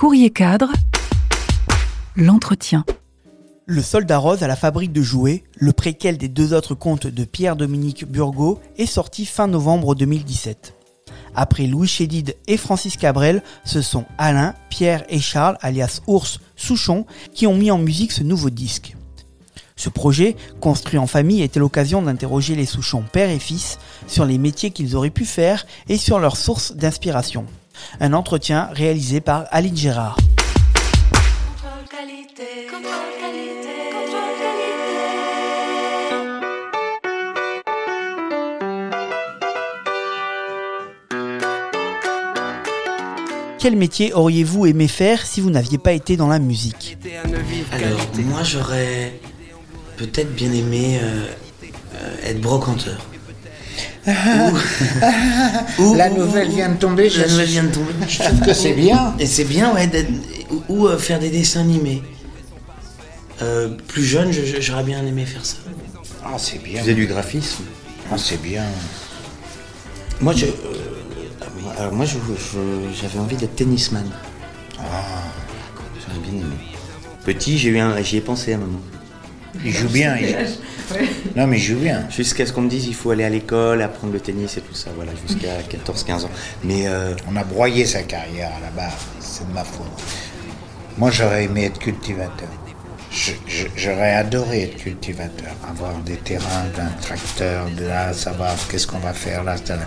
Courrier cadre, l'entretien. Le Soldat Rose à la fabrique de jouets, le préquel des deux autres contes de Pierre-Dominique Burgot, est sorti fin novembre 2017. Après Louis Chédid et Francis Cabrel, ce sont Alain, Pierre et Charles, alias Ours Souchon, qui ont mis en musique ce nouveau disque. Ce projet, construit en famille, était l'occasion d'interroger les Souchons père et fils sur les métiers qu'ils auraient pu faire et sur leurs sources d'inspiration. Un entretien réalisé par Aline Gérard. Quel métier auriez-vous aimé faire si vous n'aviez pas été dans la musique? Alors, moi j'aurais peut-être bien aimé euh, euh, être brocanteur. Ou- la nouvelle vient de tomber. La je- nouvelle vient de tomber. Je trouve que c'est bien. Et c'est bien, ouais, ou, euh, faire des dessins animés. Euh, plus jeune, je- je- j'aurais bien aimé faire ça. Ah, c'est bien. Faisais du graphisme Ah, c'est bien. Moi, je, euh, alors moi, j'avais envie d'être tennisman. J'aurais bien aimé. Petit, j'ai eu un, j'y ai pensé à un moment. Il joue bien. il- Non, mais il joue bien. Jusqu'à ce qu'on me dise il faut aller à l'école, apprendre le tennis et tout ça, voilà, jusqu'à 14-15 ans. Mais euh, On a broyé sa carrière à la base. C'est de ma faute. Moi, j'aurais aimé être cultivateur. J'aurais adoré être cultivateur, avoir des terrains, d'un tracteur, de là, savoir qu'est-ce qu'on va faire là. là.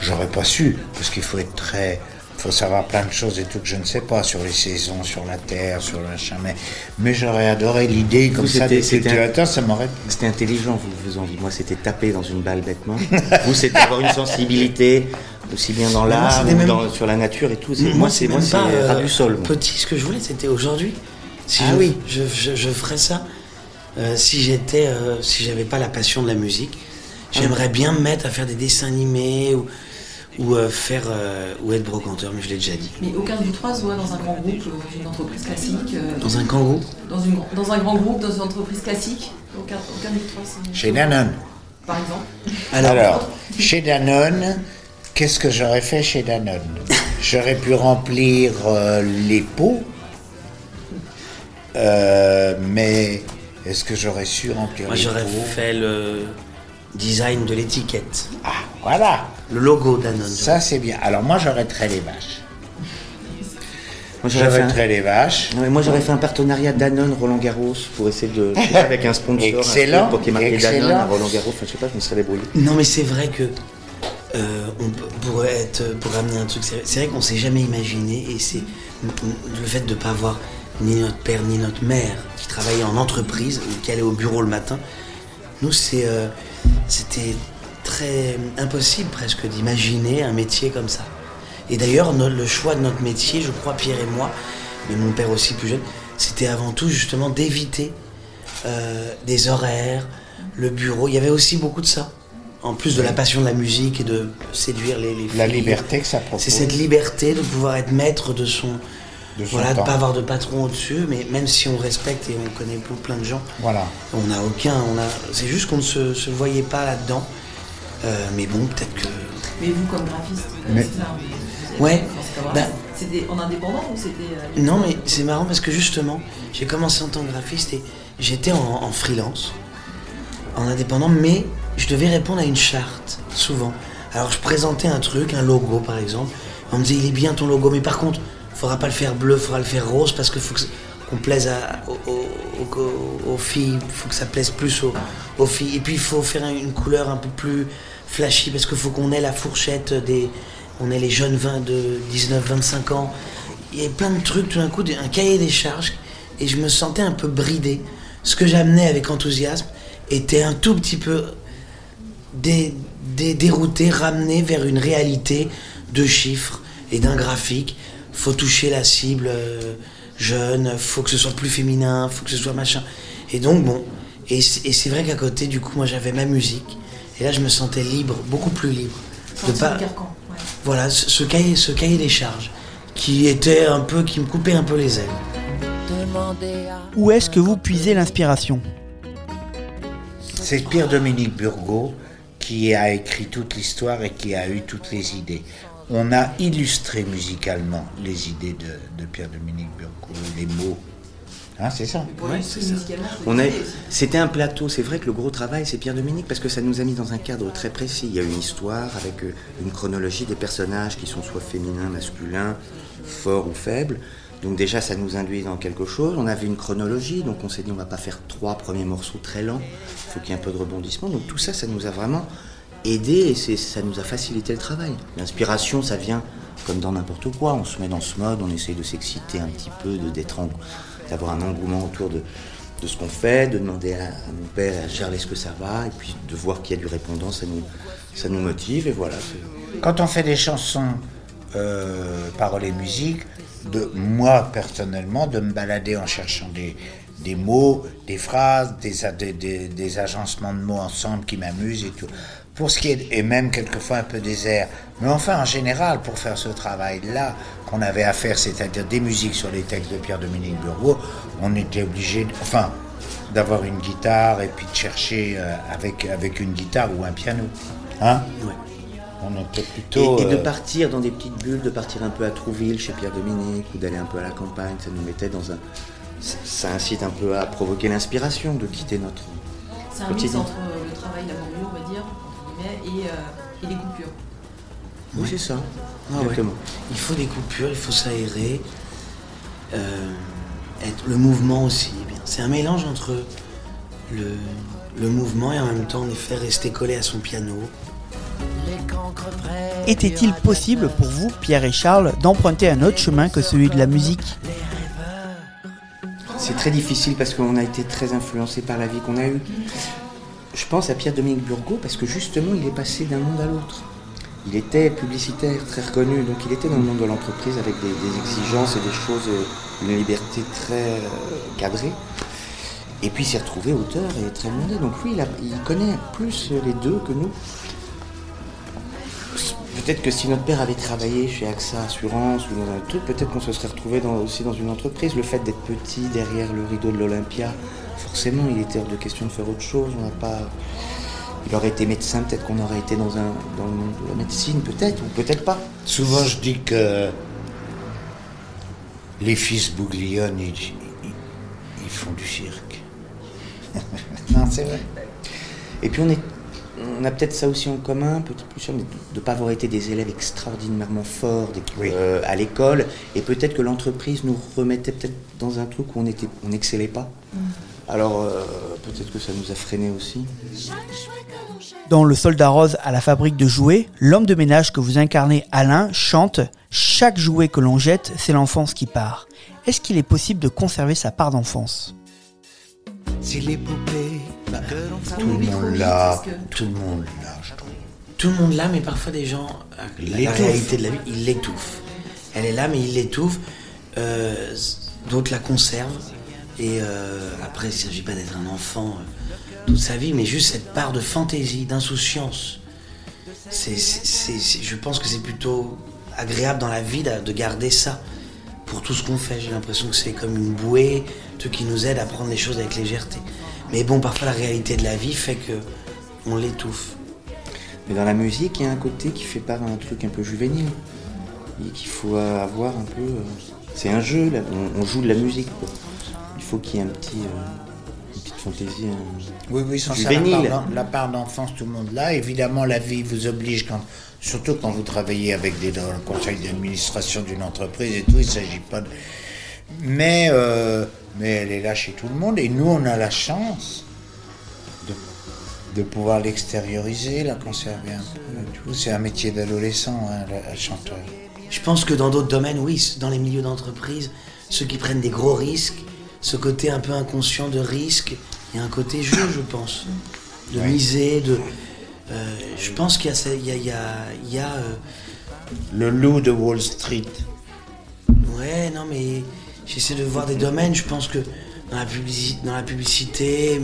J'aurais pas su, parce qu'il faut être très. Il faut savoir plein de choses et tout que je ne sais pas sur les saisons, sur la terre, sur le machin. Mais, mais j'aurais adoré l'idée comme ça c'était- des cultivateurs, ça m'aurait. c'était intelligent, vous, vos envies. Moi, c'était taper dans une balle bêtement. vous, c'était avoir une sensibilité, aussi bien dans l'art, même- sur la nature et tout. Moi, c'est moi, c'est pas euh, du sol. Petit, ce que je voulais, c'était aujourd'hui. Si Ah je, oui. je, je, je ferais ça. euh, si j'étais, euh, si j'avais pas la passion de la musique, j'aimerais bien me mettre à faire des dessins animés ou, ou euh, faire euh, ou être brocanteur, mais je l'ai déjà dit. Mais aucun de vous trois se voit dans un grand groupe, dans une entreprise classique, euh, Dans un kangourou. dans, une, dans un grand groupe, dans une entreprise classique Aucun, aucun de vous trois Chez Danone. Par exemple Alors, chez Danone, qu'est-ce que j'aurais fait chez Danone? J'aurais pu remplir euh, les pots, euh, mais est-ce que j'aurais su remplir Moi, les j'aurais pots? fait le design de l'étiquette, Ah, voilà, le logo Danone. ça c'est bien. Alors moi j'aurais trait les vaches. Moi, J'aurais un... trait les vaches. Non, mais moi, j'aurais fait un partenariat Danone Roland Garros pour essayer de avec un sponsor, Excellent, pour ait marqué excellent. Danone à Roland Garros. Enfin, je sais pas, je me serais débrouillé. Non, mais c'est vrai que euh, on pourrait être pour ramener un truc. C'est c'est vrai qu'on s'est jamais imaginé et c'est le fait de ne pas avoir ni notre père ni notre mère qui travaillaient en entreprise ou qui allaient au bureau le matin. Nous, c'est euh, c'était très impossible presque d'imaginer un métier comme ça. Et d'ailleurs, le choix de notre métier, je crois, Pierre et moi, mais mon père aussi plus jeune, c'était avant tout justement d'éviter euh, des horaires, le bureau. Il y avait aussi beaucoup de ça. En plus de la passion de la musique et de séduire les, les La filles. liberté que ça propose. C'est cette liberté de pouvoir être maître de son. De voilà, de temps. pas avoir de patron au-dessus, mais même si on respecte et on connaît plein, plein de gens, Voilà. on n'a aucun. On a, c'est juste qu'on ne se, se voyait pas là-dedans. Euh, mais bon, peut-être que. Mais vous, comme graphiste, Mais- c'était un- vous êtes- Ouais. c'est Bah-. C'était en indépendant ou c'était. euh, Non, mais c'est marrant parce que justement, j'ai commencé en tant que graphiste et j'étais en, en freelance, en indépendant, mais je devais répondre à une charte, souvent. Alors je présentais un truc, un logo par exemple. On me disait, il est bien ton logo, mais par contre, faudra pas le faire bleu, faudra le faire rose parce faut que c- qu'on plaise aux, aux- aux- filles, il faut que ça plaise plus aux, filles. Et puis il faut faire une couleur un peu plus flashy parce qu'il faut qu'on ait la fourchette des. On est les jeunes 20 de 19-25 ans. Il y avait plein de trucs tout d'un coup, un cahier des charges, et je me sentais un peu bridé. Ce que j'amenais avec enthousiasme était un tout petit peu dé- dé- dérouté, ramené vers une réalité de chiffres et d'un graphique. Faut toucher la cible euh, jeune, faut que ce soit plus féminin, faut que ce soit machin. Et donc bon, et c'est vrai qu'à côté, du coup, moi j'avais ma musique, et là je me sentais libre, beaucoup plus libre. De pas, carcan, ouais. voilà, ce, ce cahier, ce cahier des charges, qui était un peu, qui me coupait un peu les ailes. Où est-ce que vous puisez l'inspiration? C'est Pierre-Dominique Burgot qui a écrit toute l'histoire et qui a eu toutes les idées. On a illustré musicalement les idées de, de Pierre-Dominique Burco, les mots. Hein, c'est ça Ouais, c'est On a, c'était un plateau. C'est vrai que le gros travail, c'est Pierre Dominique parce que ça nous a mis dans un cadre très précis. Il y a une histoire avec euh, une chronologie des personnages qui sont soit féminins, masculins, forts ou faibles. Donc déjà, ça nous induit dans quelque chose. On avait une chronologie, donc on s'est dit on va pas faire trois premiers morceaux très lents. Il faut qu'il y ait un peu de rebondissement. Donc tout ça, ça nous a vraiment aidé et ça nous a facilité le travail. L'inspiration, ça vient comme dans n'importe quoi. On se met dans ce mode, on essaye de s'exciter un petit peu, d'avoir un engouement autour de, de ce qu'on fait, de demander à, mon père à Charles est-ce que ça va, et puis de voir qu'il y a du répondant, ça nous, ça nous motive, et voilà. Quand on fait des chansons, euh, paroles et musique, de moi personnellement, de me balader en cherchant des, des mots, des phrases, des, des- des agencements de mots ensemble qui m'amusent et tout. Pour ce qui est, et même quelquefois un peu airs. Mais enfin, en général, pour faire ce travail-là qu'on avait à faire, c'est-à-dire des musiques sur les textes de Pierre-Dominique Burgot, on était obligé, enfin, d'avoir une guitare et puis de chercher euh, avec, avec une guitare ou un piano. Hein? Ouais. On était Et, plutôt. et de euh, partir dans des petites bulles, de partir un peu à Trouville chez Pierre Dominique, ou d'aller un peu à la campagne, ça nous mettait dans un. Ça, incite un peu à provoquer l'inspiration, de quitter notre. C'est un mix entre euh, le travail laborieux, on va dire, guillemets, et, euh, et les coupures. Oui, c'est ça. Ah ouais. Il faut des coupures, il faut s'aérer. Euh, être, le mouvement aussi. bien. C'est un mélange entre le, le mouvement et en même temps, en effet, rester collé à son piano. Était-il possible pour vous, Pierre et Charles, d'emprunter un autre chemin que celui de la musique? C'est très difficile parce qu'on a été très influencé par la vie qu'on a eue. Je pense à Pierre-Dominique Burgot parce que justement, il est passé d'un monde à l'autre. Il était publicitaire, très reconnu, donc il était dans le monde de l'entreprise avec des, exigences et des choses, euh, une liberté très euh, cadrée. Et puis il s'est retrouvé auteur et très monté. Donc lui, il connaît plus les deux que nous. Peut-être que si notre père avait travaillé chez AXA Assurance ou dans un truc, peut-être qu'on se serait retrouvé dans- aussi dans une entreprise. Le fait d'être petit derrière le rideau de l'Olympia, forcément, il était hors de question de faire autre chose. On n'a pas. Il aurait été médecin, peut-être qu'on aurait été dans, un, dans le monde de la médecine, peut-être, ou peut-être pas. Souvent, je dis que les fils Bouglione, ils, ils- ils font du cirque. non, c'est vrai. Et puis on est, on a peut-être ça aussi en commun, peut-être plus sûr, mais de ne pas avoir été des élèves extraordinairement forts des- Oui. euh, à l'école, et peut-être que l'entreprise nous remettait peut-être dans un truc où on était, on n'excellait pas. Alors euh, peut-être que ça nous a freinés aussi. Dans Le Soldat Rose à la fabrique de jouets, l'homme de ménage que vous incarnez, Alain, chante Chaque jouet que l'on jette, c'est l'enfance qui part. Est-ce qu'il est possible de conserver sa part d'enfance? Si les poupées Tout le monde l'a. Tout le monde l'a, je trouve. Tout le monde l'a, mais parfois des gens, euh, la, réalité de la vie, ils l'étouffent. Elle est là, mais ils l'étouffent. Euh, D'autres la conservent. Et euh, après, il ne s'agit pas d'être un enfant euh, toute sa vie, mais juste cette part de fantaisie, d'insouciance. Je pense que c'est plutôt agréable dans la vie de, de garder ça pour tout ce qu'on fait. J'ai l'impression que c'est comme une bouée, truc qui nous aide à prendre les choses avec légèreté. Mais bon, parfois la réalité de la vie fait que on l'étouffe. Mais dans la musique, il y a un côté qui fait part à un truc un peu juvénile. Et qu'il faut avoir un peu. euh, c'est un jeu, là. On, joue de la musique. quoi. Il faut qu'il y ait un petit, euh, une petite fantaisie. un- Oui, oui, sans ça, la Juvénile. part, d'en- la part d'enfance, tout le monde l'a. Évidemment, la vie vous oblige, quand, surtout quand vous travaillez avec des, dans le conseil d'administration d'une entreprise et tout, il ne s'agit pas de... Mais, euh, mais elle est là chez tout le monde et nous, on a la chance de, de pouvoir l'extérioriser, la conserver un peu. C'est un métier d'adolescent, hein, le chanteur. Je pense que dans d'autres domaines, oui, dans les milieux d'entreprise, ceux qui prennent des gros risques, ce côté un peu inconscient de risque, il y a un côté jeu, je pense, de Oui. miser, de. euh, je pense qu'il y a, ça- il y a, il y a, il y a, euh, Le loup de Wall Street. ouais, non mais j'essaie de voir des domaines. Je pense que dans la publicité, dans la publicité,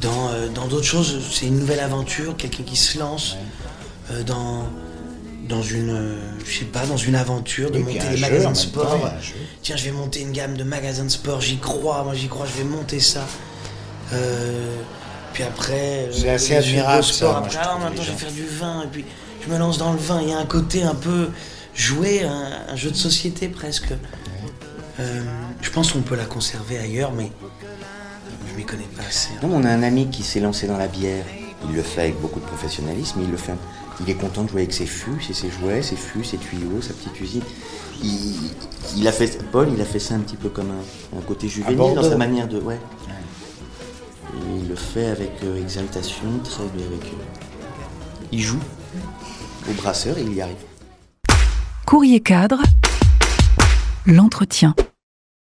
dans euh, dans d'autres choses, c'est une nouvelle aventure, quelqu'un qui se lance euh, dans dans une, euh, je sais pas, dans une aventure de monter des magasins de temps, sport. Tiens, je vais monter une gamme de magasins de sport, j'y crois, moi j'y crois, je vais monter ça. Puis après, C'est assez admirable, le sport, ça, moi, après, ah, temps, je vais faire du vin, et puis je me lance dans le vin. Il y a un côté un peu joué, un, un jeu de société presque. Euh, je pense qu'on peut la conserver ailleurs, mais je m'y connais pas assez. Non, on a un ami qui s'est lancé dans la bière. Il le fait avec beaucoup de professionnalisme. Il le fait. Il est content de jouer avec ses fûts, c'est ses jouets, ses fûts, ses tuyaux, sa petite usine. Il, il a fait, Paul, il a fait ça un petit peu comme un, un côté juvénile dans sa manière de, ouais. Il le fait avec euh, exaltation, très avec. euh, il joue au brasseur et il y arrive. Courrier cadre, l'entretien.